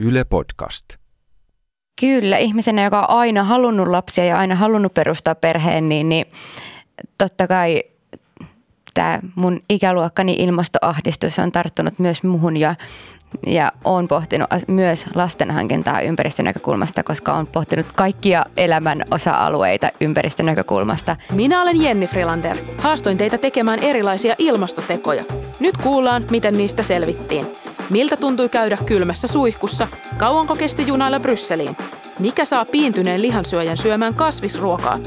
Yle Podcast. Kyllä, ihmisenä, joka on aina halunnut lapsia ja aina halunnut perustaa perheen, niin, niin totta kai tämä mun ikäluokkani ilmastoahdistus on tarttunut myös muhun ja, ja olen pohtinut myös lasten hankintaa ympäristön näkökulmasta, koska olen pohtinut kaikkia elämän osa-alueita ympäristön näkökulmasta. Minä olen Jenni Frilander. Haastoin teitä tekemään erilaisia ilmastotekoja. Nyt kuullaan, miten niistä selvittiin. Miltä tuntui käydä kylmässä suihkussa? Kauanko kesti junailla Brysseliin? Mikä saa piintyneen lihansyöjän syömään kasvisruokaa?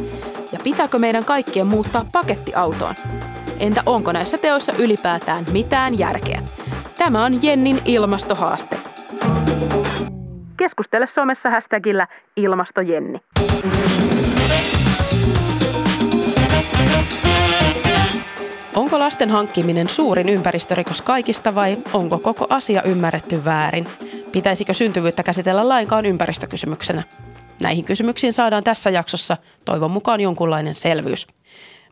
Ja pitääkö meidän kaikkien muuttaa pakettiautoon? Entä onko näissä teoissa ylipäätään mitään järkeä? Tämä on Jennin ilmastohaaste. Keskustele somessa hashtagillä ilmastojenni. Onko lasten hankkiminen suurin ympäristörikos kaikista vai onko koko asia ymmärretty väärin? Pitäisikö syntyvyyttä käsitellä lainkaan ympäristökysymyksenä? Näihin kysymyksiin saadaan tässä jaksossa toivon mukaan jonkunlainen selvyys.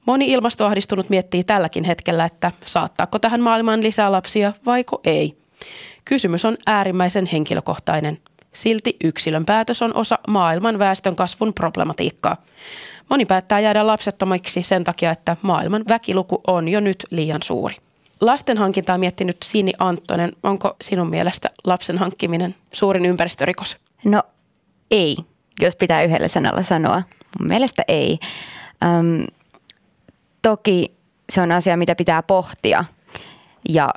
Moni ilmastoahdistunut miettii tälläkin hetkellä, että saattaako tähän maailmaan lisää lapsia vaiko ei. Kysymys on äärimmäisen henkilökohtainen. Silti yksilön päätös on osa maailman väestön kasvun problematiikkaa. Moni päättää jäädä lapsettomiksi sen takia, että maailman väkiluku on jo nyt liian suuri. Lasten hankintaa miettinyt Sini Anttonen. Onko sinun mielestä lapsen hankkiminen suurin ympäristörikos? No ei, jos pitää yhdellä sanalla sanoa. Mun mielestä ei. Öm, toki se on asia, mitä pitää pohtia. Ja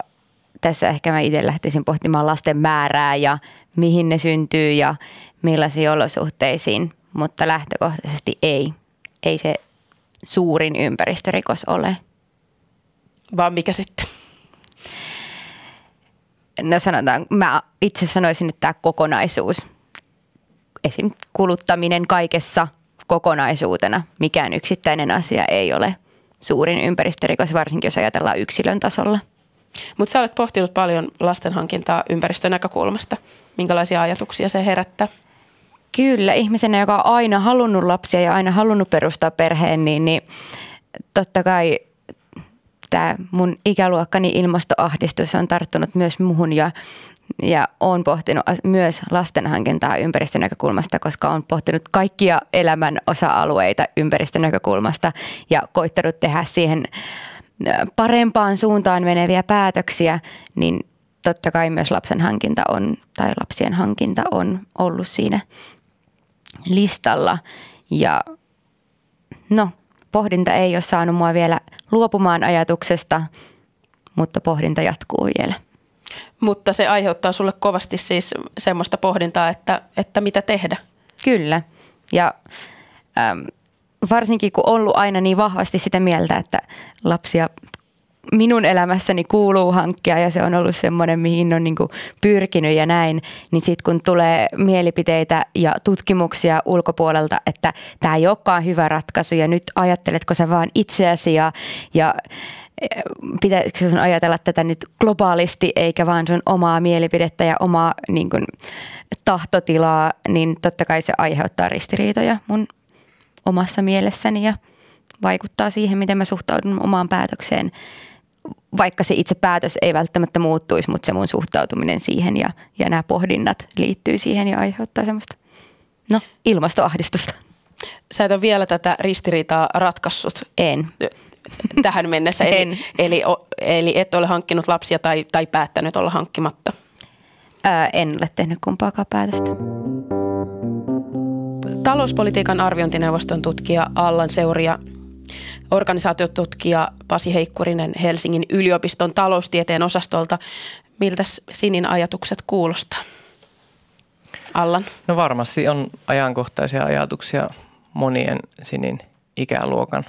tässä ehkä mä itse lähtisin pohtimaan lasten määrää ja mihin ne syntyy ja millaisiin olosuhteisiin, mutta lähtökohtaisesti ei. Ei se suurin ympäristörikos ole. Vaan mikä sitten? No sanotaan, mä itse sanoisin, että tämä kokonaisuus, esim. kuluttaminen kaikessa kokonaisuutena, mikään yksittäinen asia ei ole suurin ympäristörikos, varsinkin jos ajatellaan yksilön tasolla. Mutta sä olet pohtinut paljon lasten hankintaa ympäristön näkökulmasta. Minkälaisia ajatuksia se herättää? Kyllä, ihmisenä, joka on aina halunnut lapsia ja aina halunnut perustaa perheen, niin, niin totta kai tämä mun ikäluokkani ilmastoahdistus on tarttunut myös muhun ja, ja olen pohtinut myös lasten hankintaa ympäristön näkökulmasta, koska olen pohtinut kaikkia elämän osa-alueita ympäristön näkökulmasta ja koittanut tehdä siihen parempaan suuntaan meneviä päätöksiä, niin totta kai myös lapsen hankinta on, tai lapsien hankinta on ollut siinä listalla. Ja no, pohdinta ei ole saanut mua vielä luopumaan ajatuksesta, mutta pohdinta jatkuu vielä. Mutta se aiheuttaa sulle kovasti siis semmoista pohdintaa, että, että mitä tehdä. Kyllä. Ja äm, varsinkin kun ollut aina niin vahvasti sitä mieltä, että lapsia minun elämässäni kuuluu hankkia ja se on ollut semmoinen, mihin on niin pyrkinyt ja näin, niin sitten kun tulee mielipiteitä ja tutkimuksia ulkopuolelta, että tämä ei olekaan hyvä ratkaisu ja nyt ajatteletko sä vaan itseäsi ja, ja pitäisikö sun ajatella tätä nyt globaalisti eikä vaan sun omaa mielipidettä ja omaa niin kuin, tahtotilaa, niin totta kai se aiheuttaa ristiriitoja mun omassa mielessäni ja vaikuttaa siihen, miten mä suhtaudun omaan päätökseen vaikka se itse päätös ei välttämättä muuttuisi, mutta se mun suhtautuminen siihen ja, ja nämä pohdinnat liittyy siihen ja aiheuttaa semmoista no, ilmastoahdistusta. Sä et ole vielä tätä ristiriitaa ratkaissut. En. Tähän mennessä. Eli, en. Eli, eli et ole hankkinut lapsia tai, tai päättänyt olla hankkimatta. Ää, en ole tehnyt kumpaakaan päätöstä. Talouspolitiikan arviointineuvoston tutkija Allan Seuria organisaatiotutkija Pasi Heikkurinen Helsingin yliopiston taloustieteen osastolta. Miltä Sinin ajatukset kuulostaa? Allan? No varmasti on ajankohtaisia ajatuksia monien Sinin ikäluokan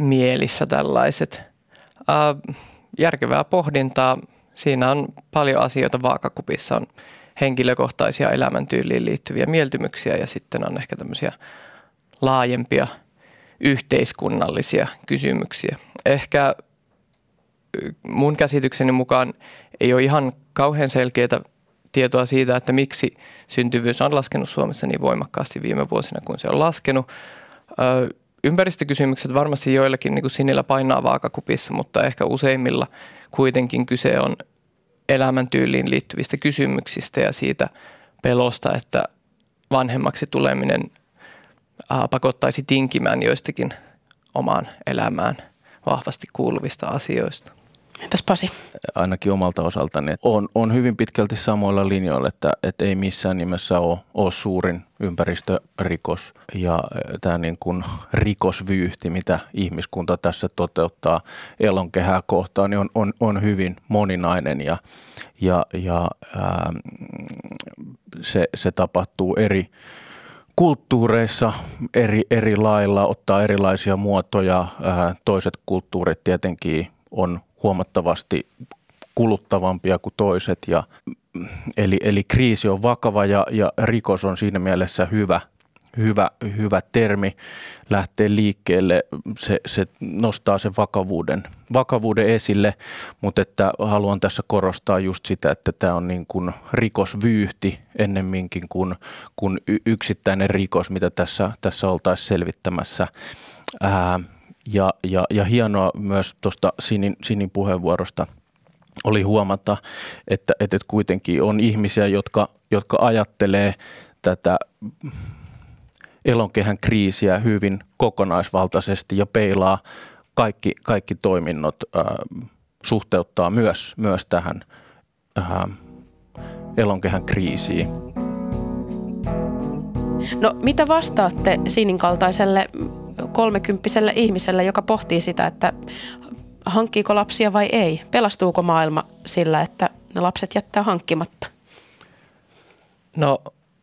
mielissä tällaiset. Äh, järkevää pohdintaa. Siinä on paljon asioita vaakakupissa. On henkilökohtaisia elämäntyyliin liittyviä mieltymyksiä ja sitten on ehkä tämmöisiä laajempia – yhteiskunnallisia kysymyksiä. Ehkä mun käsitykseni mukaan ei ole ihan kauhean selkeää tietoa siitä, että miksi syntyvyys on laskenut Suomessa niin voimakkaasti viime vuosina, kun se on laskenut. Ympäristökysymykset varmasti joillakin niin kuin sinillä painaa vaakakupissa, mutta ehkä useimmilla kuitenkin kyse on elämäntyyliin liittyvistä kysymyksistä ja siitä pelosta, että vanhemmaksi tuleminen pakottaisi tinkimään joistakin omaan elämään vahvasti kuuluvista asioista. Entäs Pasi? Ainakin omalta osaltani. On, on hyvin pitkälti samoilla linjoilla, että, että ei missään nimessä ole, ole suurin ympäristörikos ja tämä niin kuin rikosvyyhti, mitä ihmiskunta tässä toteuttaa elonkehää kohtaan, niin on, on, on hyvin moninainen ja, ja, ja ää, se, se tapahtuu eri kulttuureissa eri, eri lailla, ottaa erilaisia muotoja. Ää, toiset kulttuurit tietenkin on huomattavasti kuluttavampia kuin toiset. Ja, eli, eli kriisi on vakava ja, ja rikos on siinä mielessä hyvä, hyvä, hyvä termi lähteä liikkeelle. Se, se nostaa sen vakavuuden, vakavuuden esille, mutta että haluan tässä korostaa just sitä, että tämä on niin kuin rikosvyyhti ennemminkin kuin, kuin yksittäinen rikos, mitä tässä, tässä oltaisiin selvittämässä. Ää, ja, ja, ja hienoa myös tuosta Sinin, Sinin puheenvuorosta oli huomata, että, että kuitenkin on ihmisiä, jotka, jotka ajattelee tätä elonkehän kriisiä hyvin kokonaisvaltaisesti ja peilaa kaikki, kaikki toiminnot, äh, suhteuttaa myös, myös tähän äh, elonkehän kriisiin. No mitä vastaatte Sinin kaltaiselle kolmekymppiselle ihmiselle, joka pohtii sitä, että hankkiiko lapsia vai ei? Pelastuuko maailma sillä, että ne lapset jättää hankkimatta? No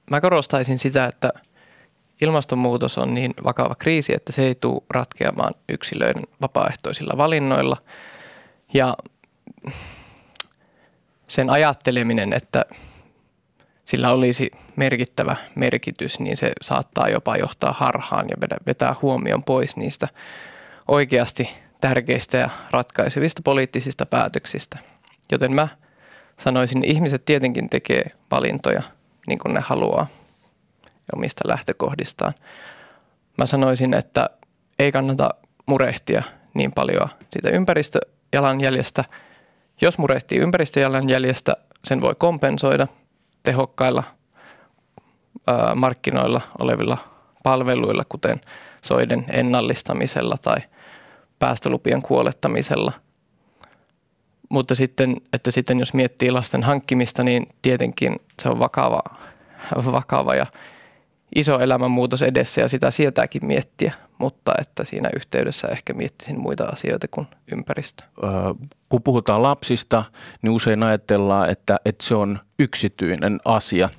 mä korostaisin sitä, että ilmastonmuutos on niin vakava kriisi, että se ei tule ratkeamaan yksilöiden vapaaehtoisilla valinnoilla. Ja sen ajatteleminen, että sillä olisi merkittävä merkitys, niin se saattaa jopa johtaa harhaan ja vetää huomion pois niistä oikeasti tärkeistä ja ratkaisevista poliittisista päätöksistä. Joten mä sanoisin, ihmiset tietenkin tekee valintoja niin kuin ne haluaa omista lähtökohdistaan. Mä sanoisin, että ei kannata murehtia niin paljon siitä ympäristöjalanjäljestä. Jos murehtii ympäristöjalanjäljestä, sen voi kompensoida – tehokkailla markkinoilla olevilla palveluilla, kuten soiden ennallistamisella tai päästölupien kuolettamisella. Mutta sitten, että sitten jos miettii lasten hankkimista, niin tietenkin se on vakava, vakava ja iso elämänmuutos edessä ja sitä sietääkin miettiä, mutta että siinä yhteydessä ehkä miettisin muita asioita kuin ympäristö. Kun puhutaan lapsista, niin usein ajatellaan, että, että se on yksityinen asia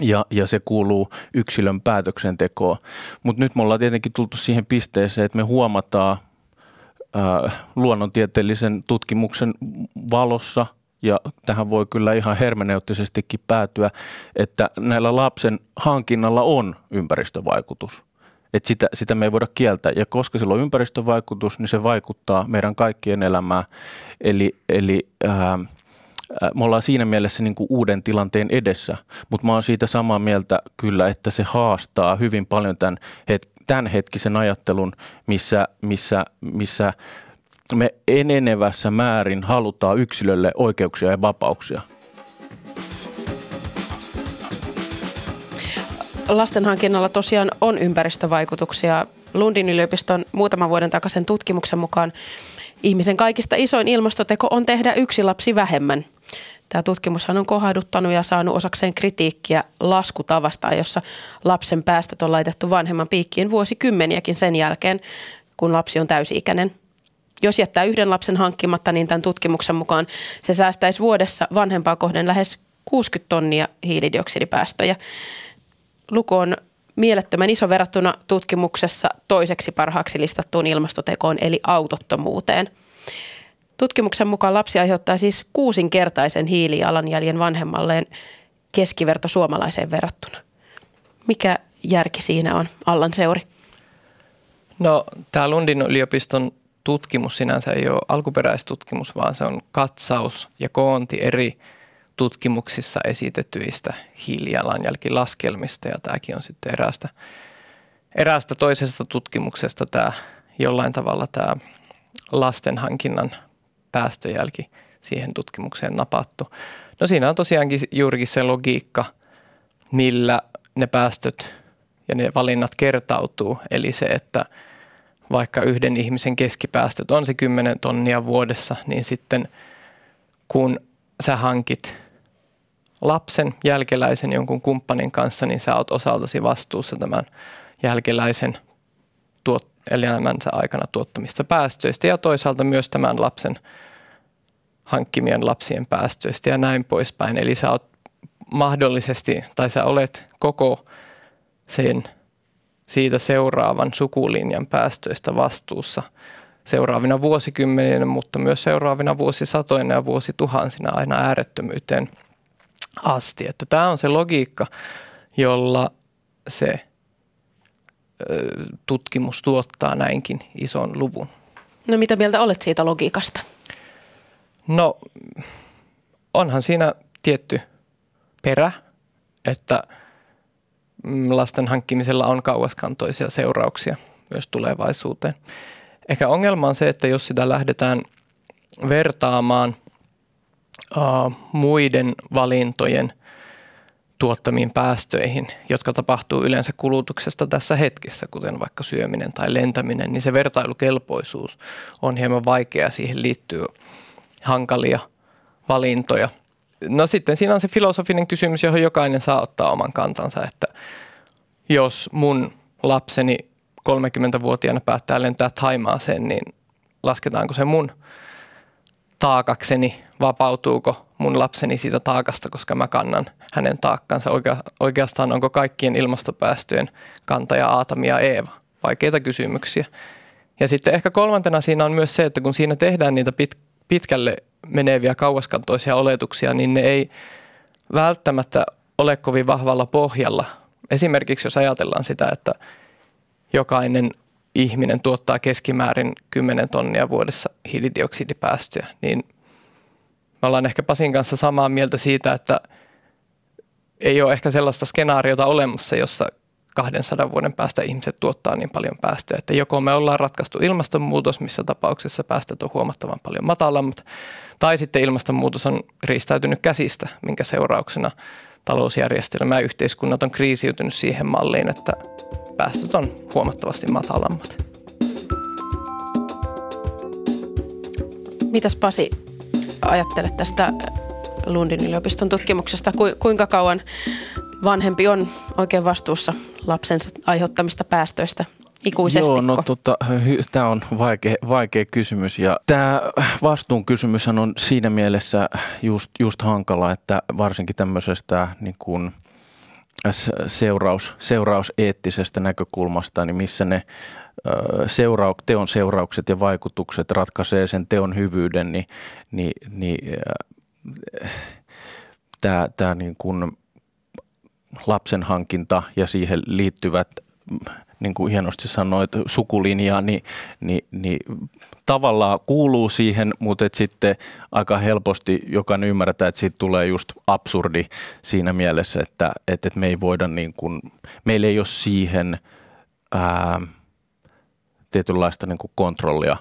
ja, ja se kuuluu yksilön päätöksentekoon. Mutta nyt me ollaan tietenkin tultu siihen pisteeseen, että me huomataan äh, luonnontieteellisen tutkimuksen valossa – ja tähän voi kyllä ihan hermeneuttisestikin päätyä, että näillä lapsen hankinnalla on ympäristövaikutus. Että sitä, sitä me ei voida kieltää. Ja koska sillä on ympäristövaikutus, niin se vaikuttaa meidän kaikkien elämään. Eli, eli ää, me ollaan siinä mielessä niin kuin uuden tilanteen edessä, mutta mä oon siitä samaa mieltä kyllä, että se haastaa hyvin paljon tämän, het, tämän hetkisen ajattelun, missä, missä, missä me enenevässä määrin halutaan yksilölle oikeuksia ja vapauksia. Lastenhankinnalla tosiaan on ympäristövaikutuksia. Lundin yliopiston muutaman vuoden takaisen tutkimuksen mukaan ihmisen kaikista isoin ilmastoteko on tehdä yksi lapsi vähemmän. Tämä tutkimushan on kohduttanut ja saanut osakseen kritiikkiä laskutavasta, jossa lapsen päästöt on laitettu vanhemman piikkiin vuosikymmeniäkin sen jälkeen, kun lapsi on täysi-ikäinen – jos jättää yhden lapsen hankkimatta, niin tämän tutkimuksen mukaan se säästäisi vuodessa vanhempaa kohden lähes 60 tonnia hiilidioksidipäästöjä. Luku on mielettömän iso verrattuna tutkimuksessa toiseksi parhaaksi listattuun ilmastotekoon eli autottomuuteen. Tutkimuksen mukaan lapsi aiheuttaa siis kuusinkertaisen hiilijalanjäljen vanhemmalleen keskiverto suomalaiseen verrattuna. Mikä järki siinä on, Allan Seuri? No, tämä Lundin yliopiston tutkimus sinänsä ei ole alkuperäistutkimus, vaan se on katsaus ja koonti eri tutkimuksissa esitetyistä hiilijalanjälkilaskelmista ja tämäkin on sitten eräästä, eräästä toisesta tutkimuksesta tämä jollain tavalla tämä lasten hankinnan päästöjälki siihen tutkimukseen napattu. No siinä on tosiaankin juurikin se logiikka, millä ne päästöt ja ne valinnat kertautuu. Eli se, että vaikka yhden ihmisen keskipäästöt on se 10 tonnia vuodessa, niin sitten kun sä hankit lapsen, jälkeläisen jonkun kumppanin kanssa, niin sä oot osaltasi vastuussa tämän jälkeläisen tuot, elämänsä aikana tuottamista päästöistä ja toisaalta myös tämän lapsen hankkimien lapsien päästöistä ja näin poispäin. Eli sä oot mahdollisesti, tai sä olet koko sen siitä seuraavan sukulinjan päästöistä vastuussa seuraavina vuosikymmeninä, mutta myös seuraavina vuosisatoina ja vuosituhansina aina äärettömyyteen asti. Että tämä on se logiikka, jolla se tutkimus tuottaa näinkin ison luvun. No mitä mieltä olet siitä logiikasta? No onhan siinä tietty perä, että lasten hankkimisella on kauaskantoisia seurauksia myös tulevaisuuteen. Ehkä ongelma on se, että jos sitä lähdetään vertaamaan uh, muiden valintojen tuottamiin päästöihin, jotka tapahtuu yleensä kulutuksesta tässä hetkessä, kuten vaikka syöminen tai lentäminen, niin se vertailukelpoisuus on hieman vaikea. Siihen liittyy hankalia valintoja. No sitten siinä on se filosofinen kysymys, johon jokainen saa ottaa oman kantansa, että jos mun lapseni 30-vuotiaana päättää lentää Taimaaseen, niin lasketaanko se mun taakakseni, vapautuuko mun lapseni siitä taakasta, koska mä kannan hänen taakkansa. Oikeastaan onko kaikkien ilmastopäästöjen kantaja Aatami ja Eeva? Vaikeita kysymyksiä. Ja sitten ehkä kolmantena siinä on myös se, että kun siinä tehdään niitä pit, pitkälle meneviä kauaskantoisia oletuksia, niin ne ei välttämättä ole kovin vahvalla pohjalla. Esimerkiksi jos ajatellaan sitä, että jokainen ihminen tuottaa keskimäärin 10 tonnia vuodessa hiilidioksidipäästöjä, niin me ollaan ehkä Pasin kanssa samaa mieltä siitä, että ei ole ehkä sellaista skenaariota olemassa, jossa 200 vuoden päästä ihmiset tuottaa niin paljon päästöjä, että joko me ollaan ratkaistu ilmastonmuutos, missä tapauksessa päästöt on huomattavan paljon matalammat, tai sitten ilmastonmuutos on riistäytynyt käsistä, minkä seurauksena talousjärjestelmä ja yhteiskunnat on kriisiytynyt siihen malliin, että päästöt on huomattavasti matalammat. Mitäs Pasi ajattelet tästä Lundin yliopiston tutkimuksesta? Kuinka kauan vanhempi on oikein vastuussa lapsensa aiheuttamista päästöistä ikuisesti? Joo, no tota, tämä on vaikea, vaikea kysymys ja tämä vastuunkysymys on siinä mielessä just, just hankala, että varsinkin tämmöisestä niin kuin seuraus, seuraus eettisestä näkökulmasta, niin missä ne seurauk, teon seuraukset ja vaikutukset ratkaisee sen teon hyvyyden, niin, niin, niin tämä, tämä niin kuin lapsen hankinta ja siihen liittyvät, niin kuin hienosti sanoit, sukulinjaa, niin, niin, niin tavallaan kuuluu siihen, mutta et sitten aika helposti jokainen ymmärtää, että siitä tulee just absurdi siinä mielessä, että, että me ei voida niin kuin, meillä ei ole siihen ää, tietynlaista niin kuin kontrollia.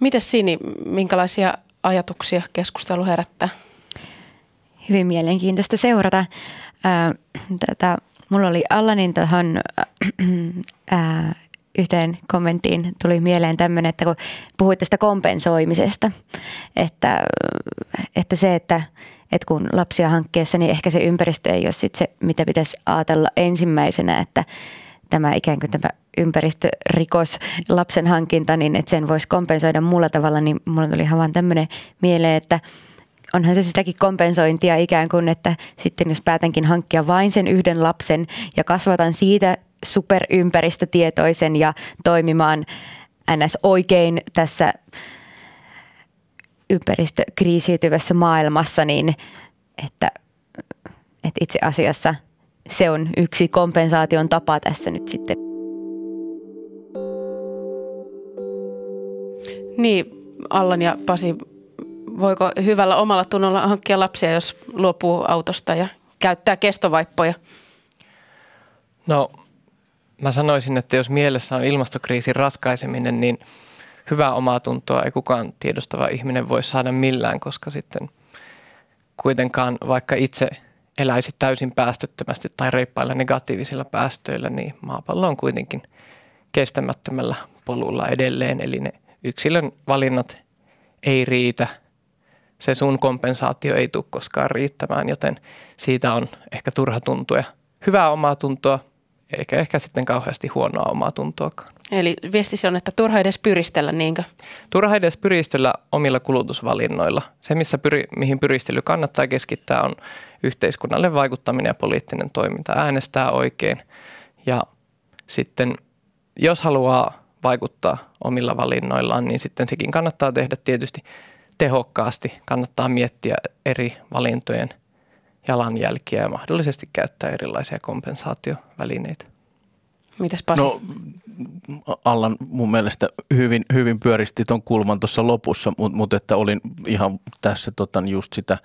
Miten Sini, minkälaisia ajatuksia keskustelu herättää? Hyvin mielenkiintoista seurata tätä. Mulla oli Allanin tuohon yhteen kommenttiin tuli mieleen tämmöinen, että kun puhuit tästä kompensoimisesta, että, että se, että, että kun lapsia hankkeessa, niin ehkä se ympäristö ei ole sit se, mitä pitäisi ajatella ensimmäisenä, että tämä ikään kuin tämä ympäristörikos, lapsen hankinta, niin että sen voisi kompensoida muulla tavalla, niin mulla tuli ihan vaan tämmöinen mieleen, että onhan se sitäkin kompensointia ikään kuin, että sitten jos päätänkin hankkia vain sen yhden lapsen ja kasvatan siitä superympäristötietoisen ja toimimaan ns. oikein tässä ympäristökriisiytyvässä maailmassa, niin että, että itse asiassa se on yksi kompensaation tapa tässä nyt sitten. Niin, Allan ja Pasi, voiko hyvällä omalla tunnolla hankkia lapsia, jos luopuu autosta ja käyttää kestovaippoja? No mä sanoisin, että jos mielessä on ilmastokriisin ratkaiseminen, niin hyvää omaa tuntoa ei kukaan tiedostava ihminen voi saada millään, koska sitten kuitenkaan vaikka itse eläisi täysin päästöttömästi tai reippailla negatiivisilla päästöillä, niin maapallo on kuitenkin kestämättömällä polulla edelleen. Eli ne yksilön valinnat ei riitä. Se sun kompensaatio ei tule koskaan riittämään, joten siitä on ehkä turha tuntua. Hyvää omaa tuntoa, eikä ehkä sitten kauheasti huonoa omaa tuntoakaan. Eli viesti on, että turha edes pyristellä, niinkö? Turha edes pyristellä omilla kulutusvalinnoilla. Se, missä pyri, mihin pyristely kannattaa keskittää, on yhteiskunnalle vaikuttaminen ja poliittinen toiminta. Äänestää oikein ja sitten jos haluaa vaikuttaa omilla valinnoillaan, niin sitten sekin kannattaa tehdä tietysti tehokkaasti. Kannattaa miettiä eri valintojen jalanjälkiä ja mahdollisesti käyttää erilaisia kompensaatiovälineitä. Mitäs Pasi? No, Allan mun mielestä hyvin, hyvin pyöristi tuon kulman tuossa lopussa, mutta mut että olin ihan tässä tota, just sitä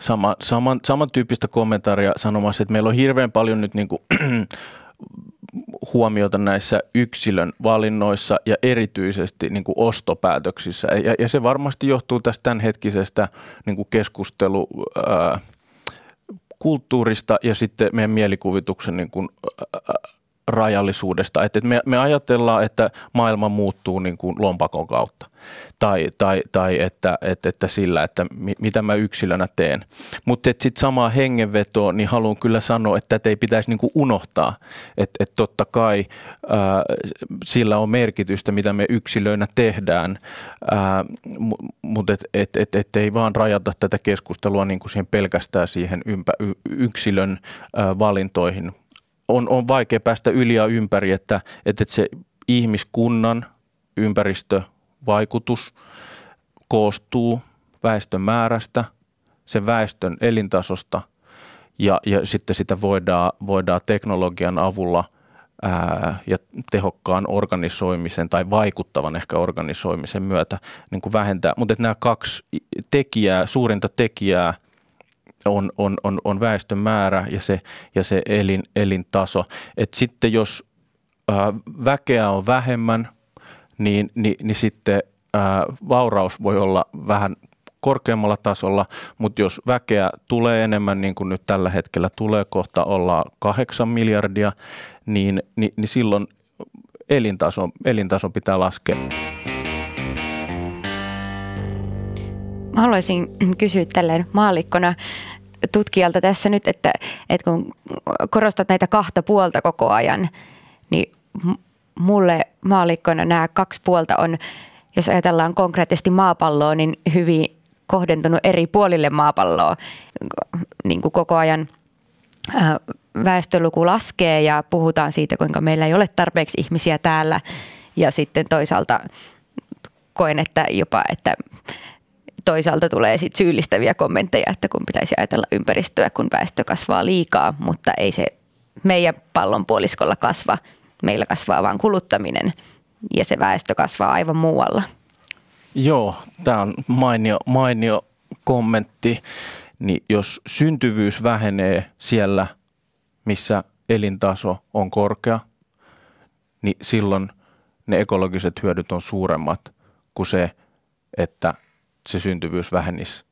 sama, saman, samantyyppistä kommentaaria sanomassa, että meillä on hirveän paljon nyt niin kuin, huomiota näissä yksilön valinnoissa ja erityisesti niin kuin ostopäätöksissä. Ja, ja se varmasti johtuu tästä tämänhetkisestä niin kuin keskustelu ää, kulttuurista ja sitten meidän mielikuvituksen niin kuin, ää, rajallisuudesta. Että me, me ajatellaan, että maailma muuttuu niin kuin lompakon kautta tai, tai, tai että, että, että sillä, että mi, mitä mä yksilönä teen. Mutta sitten samaa hengenvetoa, niin haluan kyllä sanoa, että tätä ei pitäisi niin kuin unohtaa. Että et totta kai ää, sillä on merkitystä, mitä me yksilöinä tehdään, mutta et, et, et, et ei vaan rajata tätä keskustelua niin kuin siihen pelkästään siihen ympä, yksilön ää, valintoihin, on, on vaikea päästä yli ja ympäri, että, että se ihmiskunnan ympäristövaikutus koostuu väestön määrästä, sen väestön elintasosta ja, ja sitten sitä voidaan, voidaan teknologian avulla ää, ja tehokkaan organisoimisen tai vaikuttavan ehkä organisoimisen myötä niin kuin vähentää. Mutta nämä kaksi tekijää, suurinta tekijää – on, on, on, on väestön määrä ja se, ja se elin, elintaso. Et sitten jos ää, väkeä on vähemmän, niin, niin, niin sitten ää, vauraus voi olla vähän korkeammalla tasolla, mutta jos väkeä tulee enemmän, niin kuin nyt tällä hetkellä tulee, kohta olla kahdeksan miljardia, niin, niin, niin silloin elintaso, elintaso pitää laskea. Mä haluaisin kysyä tälleen maallikkona tutkijalta tässä nyt, että, että kun korostat näitä kahta puolta koko ajan, niin mulle maallikkona nämä kaksi puolta on, jos ajatellaan konkreettisesti maapalloa, niin hyvin kohdentunut eri puolille maapalloa. Niin kuin koko ajan väestöluku laskee ja puhutaan siitä, kuinka meillä ei ole tarpeeksi ihmisiä täällä. Ja sitten toisaalta koen, että jopa, että toisaalta tulee sit syyllistäviä kommentteja, että kun pitäisi ajatella ympäristöä, kun väestö kasvaa liikaa, mutta ei se meidän pallonpuoliskolla kasva. Meillä kasvaa vain kuluttaminen ja se väestö kasvaa aivan muualla. Joo, tämä on mainio, mainio kommentti. Niin jos syntyvyys vähenee siellä, missä elintaso on korkea, niin silloin ne ekologiset hyödyt on suuremmat kuin se, että se syntyvyys vähenisi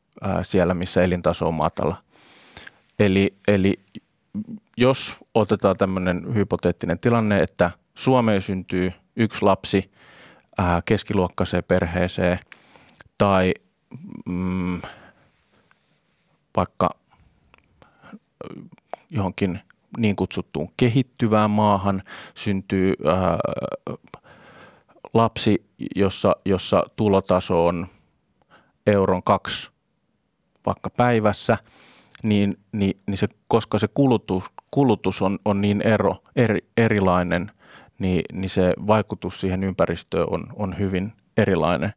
siellä, missä elintaso on matala. Eli, eli jos otetaan tämmöinen hypoteettinen tilanne, että Suomeen syntyy yksi lapsi ää, keskiluokkaiseen perheeseen tai mm, vaikka johonkin niin kutsuttuun kehittyvään maahan syntyy ää, lapsi, jossa, jossa tulotaso on euron kaksi vaikka päivässä, niin, niin, niin se, koska se kulutus, kulutus on, on niin ero, eri, erilainen, niin, niin se vaikutus siihen ympäristöön on, on hyvin erilainen.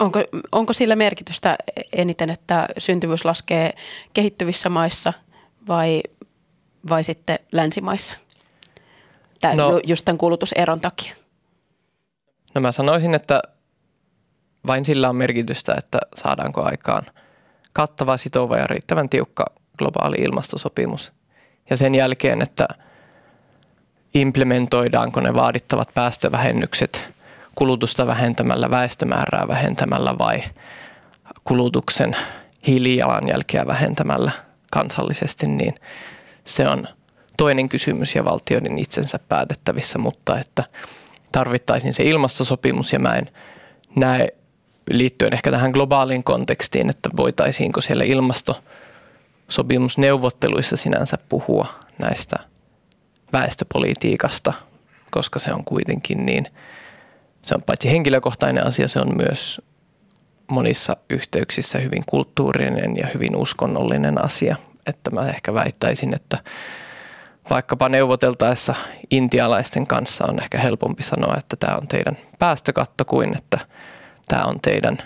Onko, onko sillä merkitystä eniten, että syntyvyys laskee kehittyvissä maissa vai, vai sitten länsimaissa? Tää, no, just tämän kulutuseron takia. No mä sanoisin, että vain sillä on merkitystä, että saadaanko aikaan kattava, sitova ja riittävän tiukka globaali ilmastosopimus. Ja sen jälkeen, että implementoidaanko ne vaadittavat päästövähennykset kulutusta vähentämällä, väestömäärää vähentämällä vai kulutuksen hiilijalanjälkeä vähentämällä kansallisesti, niin se on toinen kysymys ja valtioiden itsensä päätettävissä, mutta että tarvittaisiin se ilmastosopimus ja mä en näe liittyen ehkä tähän globaaliin kontekstiin, että voitaisiinko siellä ilmastosopimusneuvotteluissa sinänsä puhua näistä väestöpolitiikasta, koska se on kuitenkin niin, se on paitsi henkilökohtainen asia, se on myös monissa yhteyksissä hyvin kulttuurinen ja hyvin uskonnollinen asia. Että mä ehkä väittäisin, että vaikkapa neuvoteltaessa intialaisten kanssa on ehkä helpompi sanoa, että tämä on teidän päästökatto kuin että tämä on teidän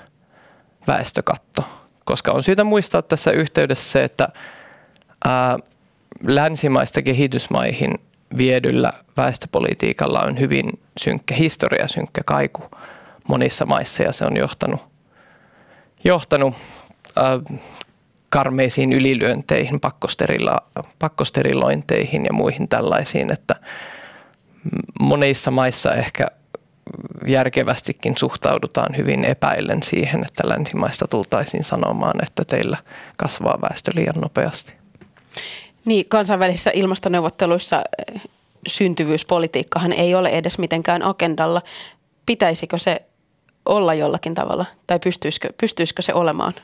väestökatto. Koska on syytä muistaa tässä yhteydessä se, että ää, länsimaista kehitysmaihin viedyllä väestöpolitiikalla on hyvin synkkä historia, synkkä kaiku monissa maissa ja se on johtanut, johtanut ää, karmeisiin ylilyönteihin, pakkosterilointeihin ja muihin tällaisiin, että monissa maissa ehkä järkevästikin suhtaudutaan hyvin epäillen siihen, että länsimaista tultaisiin sanomaan, että teillä kasvaa väestö liian nopeasti. Niin, kansainvälisissä ilmastoneuvotteluissa eh, syntyvyyspolitiikkahan ei ole edes mitenkään agendalla. Pitäisikö se olla jollakin tavalla tai pystyisikö, pystyisikö se olemaan?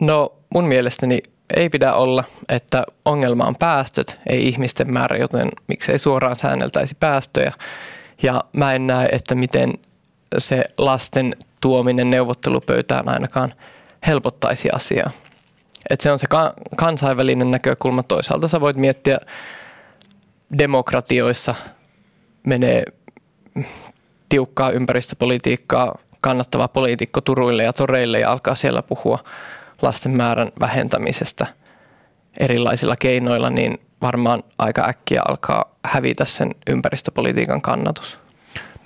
No mun mielestäni ei pidä olla, että ongelma on päästöt, ei ihmisten määrä, joten miksei suoraan säänneltäisi päästöjä. Ja mä en näe, että miten se lasten tuominen neuvottelupöytään ainakaan helpottaisi asiaa. Et se on se kansainvälinen näkökulma. Toisaalta sä voit miettiä demokratioissa menee tiukkaa ympäristöpolitiikkaa kannattava poliitikko turuille ja toreille ja alkaa siellä puhua lasten määrän vähentämisestä erilaisilla keinoilla, niin varmaan aika äkkiä alkaa hävitä sen ympäristöpolitiikan kannatus.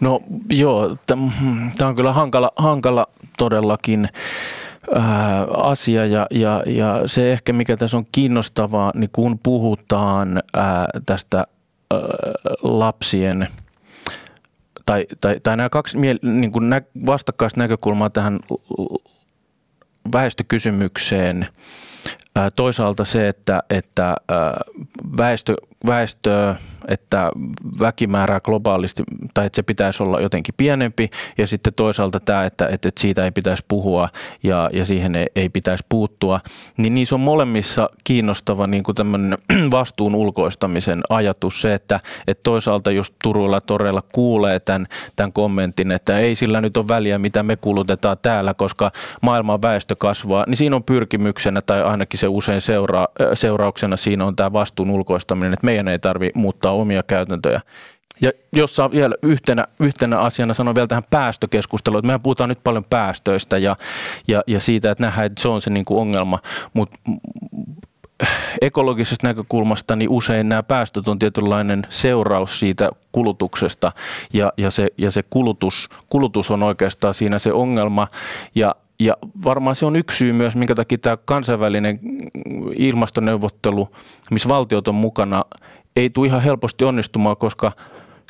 No joo, tämä on kyllä hankala, hankala todellakin asia ja, ja, ja se ehkä mikä tässä on kiinnostavaa, niin kun puhutaan ää, tästä ää, lapsien tai, tai, tai nämä kaksi niin nä, vastakkaista näkökulmaa tähän väestökysymykseen. Toisaalta se, että, että väestö, väestö että väkimäärää globaalisti, tai että se pitäisi olla jotenkin pienempi, ja sitten toisaalta tämä, että, että siitä ei pitäisi puhua ja, ja siihen ei, ei pitäisi puuttua, niin niissä on molemmissa kiinnostava niin kuin tämmöinen vastuun ulkoistamisen ajatus, se, että, että toisaalta jos Turuilla toreilla kuulee tämän, tämän kommentin, että ei sillä nyt ole väliä, mitä me kulutetaan täällä, koska maailman väestö kasvaa, niin siinä on pyrkimyksenä, tai ainakin se usein seura, seurauksena siinä on tämä vastuun ulkoistaminen, että meidän ei tarvitse muuttaa omia käytäntöjä. Ja jos saa vielä yhtenä, yhtenä asiana sanoa vielä tähän päästökeskusteluun, että mehän puhutaan nyt paljon päästöistä ja, ja, ja siitä, että nähdään, että se on se niin kuin ongelma, mutta ekologisesta näkökulmasta niin usein nämä päästöt on tietynlainen seuraus siitä kulutuksesta. Ja, ja se, ja se kulutus, kulutus on oikeastaan siinä se ongelma. Ja ja varmaan se on yksi syy myös, minkä takia tämä kansainvälinen ilmastoneuvottelu, missä valtiot on mukana, ei tule ihan helposti onnistumaan, koska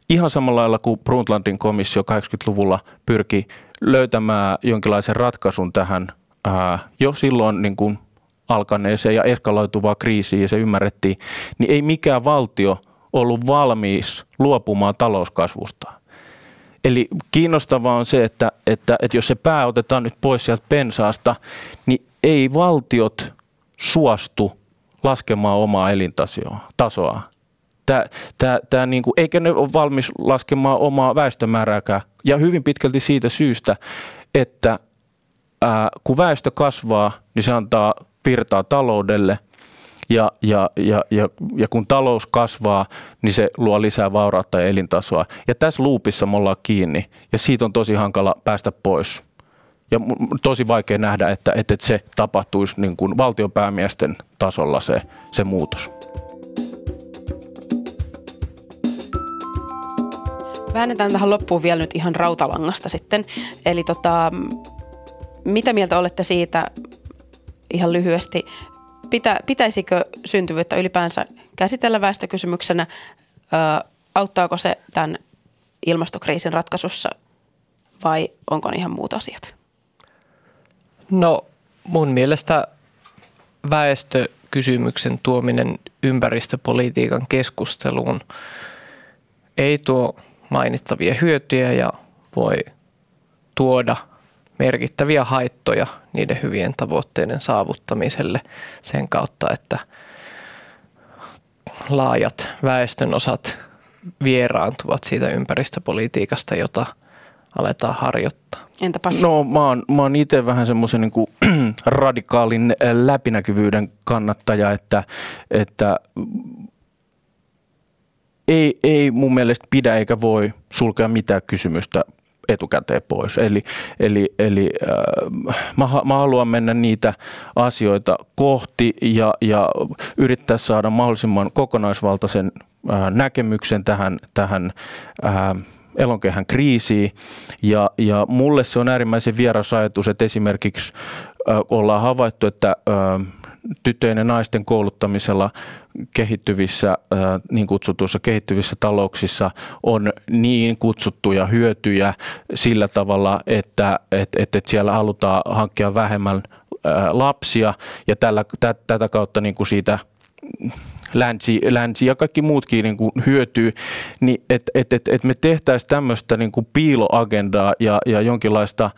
ihan samalla lailla kuin Brundtlandin komissio 80-luvulla pyrki löytämään jonkinlaisen ratkaisun tähän ää, jo silloin niin kuin alkaneeseen ja eskaloituvaan kriisiin ja se ymmärrettiin, niin ei mikään valtio ollut valmis luopumaan talouskasvusta. Eli kiinnostavaa on se, että, että, että jos se pää otetaan nyt pois sieltä pensaasta, niin ei valtiot suostu laskemaan omaa elintasoa tää, tää, tää niinku, eikä ne ole valmis laskemaan omaa väestömäärääkään. Ja hyvin pitkälti siitä syystä, että ää, kun väestö kasvaa, niin se antaa virtaa taloudelle – ja, ja, ja, ja, ja kun talous kasvaa, niin se luo lisää vaurautta ja elintasoa. Ja tässä luupissa me ollaan kiinni ja siitä on tosi hankala päästä pois. Ja tosi vaikea nähdä, että, että se tapahtuisi niin kuin valtiopäämiesten tasolla se, se muutos. Väännetään tähän loppuun vielä nyt ihan rautalangasta sitten. Eli tota, mitä mieltä olette siitä ihan lyhyesti, pitä, pitäisikö syntyvyyttä ylipäänsä käsitellä väestökysymyksenä ö, auttaako se tämän ilmastokriisin ratkaisussa vai onko ne ihan muut asiat? No mun mielestä väestökysymyksen tuominen ympäristöpolitiikan keskusteluun ei tuo mainittavia hyötyjä ja voi tuoda merkittäviä haittoja niiden hyvien tavoitteiden saavuttamiselle sen kautta, että laajat väestönosat vieraantuvat siitä ympäristöpolitiikasta, jota aletaan harjoittaa. Entä Pasi? No mä oon, mä oon itse vähän semmoisen niin radikaalin läpinäkyvyyden kannattaja, että, että ei, ei mun mielestä pidä eikä voi sulkea mitään kysymystä etukäteen pois. Eli, eli, eli äh, mä, mä haluan mennä niitä asioita kohti ja, ja yrittää saada mahdollisimman kokonaisvaltaisen äh, näkemyksen tähän, tähän äh, elonkehän kriisiin. Ja, ja mulle se on äärimmäisen vieras ajatus, että esimerkiksi äh, ollaan havaittu, että äh, tyttöjen ja naisten kouluttamisella kehittyvissä, niin kutsutuissa kehittyvissä talouksissa on niin kutsuttuja hyötyjä sillä tavalla, että et, et, et siellä halutaan hankkia vähemmän äh, lapsia. Ja tällä, tä, tätä kautta niin kuin siitä länsi, länsi ja kaikki muutkin niin kuin hyötyy, niin että et, et, et me tehtäisiin tämmöistä niin kuin piiloagendaa ja, ja jonkinlaista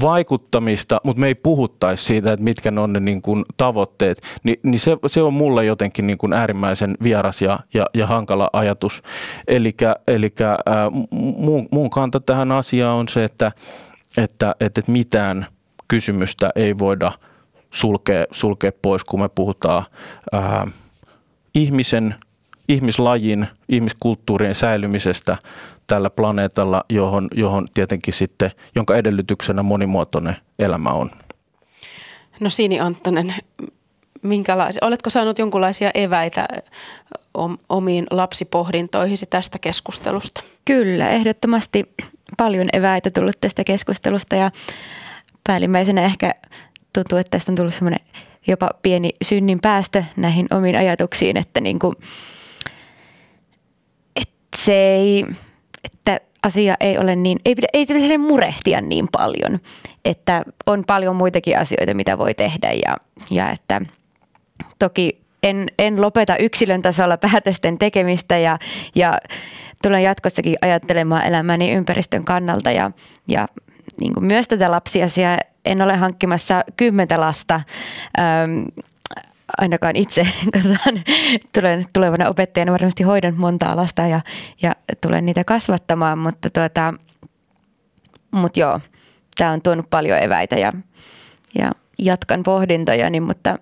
vaikuttamista, mutta me ei puhuttaisi siitä, että mitkä ne on ne niin kuin tavoitteet, Ni, niin se, se on mulle jotenkin niin kuin äärimmäisen vieras ja, ja, ja hankala ajatus. Eli mun, mun kanta tähän asiaan on se, että, että, että, mitään kysymystä ei voida sulkea, sulkea pois, kun me puhutaan ää, ihmisen, ihmislajin, ihmiskulttuurien säilymisestä tällä planeetalla, johon, johon tietenkin sitten, jonka edellytyksenä monimuotoinen elämä on. No Siini Anttonen, minkälaisia, oletko saanut jonkinlaisia eväitä omiin lapsipohdintoihisi tästä keskustelusta? Kyllä, ehdottomasti paljon eväitä tullut tästä keskustelusta ja päällimmäisenä ehkä tuntuu, että tästä on tullut semmoinen jopa pieni synnin päästö näihin omiin ajatuksiin, että, niin kuin, että se ei, että asia ei ole niin, ei pidä, ei pidä murehtia niin paljon, että on paljon muitakin asioita, mitä voi tehdä ja, ja että toki en, en lopeta yksilön tasolla päätösten tekemistä ja, ja tulen jatkossakin ajattelemaan elämäni ympäristön kannalta ja, ja niin kuin myös tätä lapsiasiaa en ole hankkimassa kymmentä lasta. Ainakaan itse katsotaan, tulen tulevana opettajana varmasti hoidan montaa lasta ja, ja tulen niitä kasvattamaan, mutta tuota, mut joo, tämä on tuonut paljon eväitä ja, ja jatkan pohdintojani, niin mutta,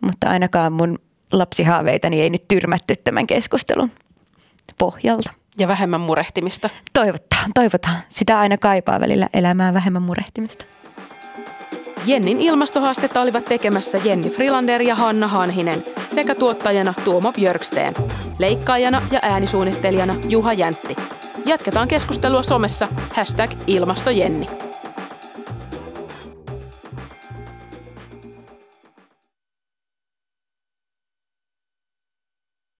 mutta ainakaan mun lapsihaaveitani ei nyt tyrmätty tämän keskustelun pohjalta. Ja vähemmän murehtimista. Toivotaan, toivotaan. Sitä aina kaipaa välillä elämään vähemmän murehtimista. Jennin ilmastohaastetta olivat tekemässä Jenni Frilander ja Hanna Hanhinen sekä tuottajana Tuomo Björksteen, leikkaajana ja äänisuunnittelijana Juha Jäntti. Jatketaan keskustelua somessa hashtag ilmastojenni.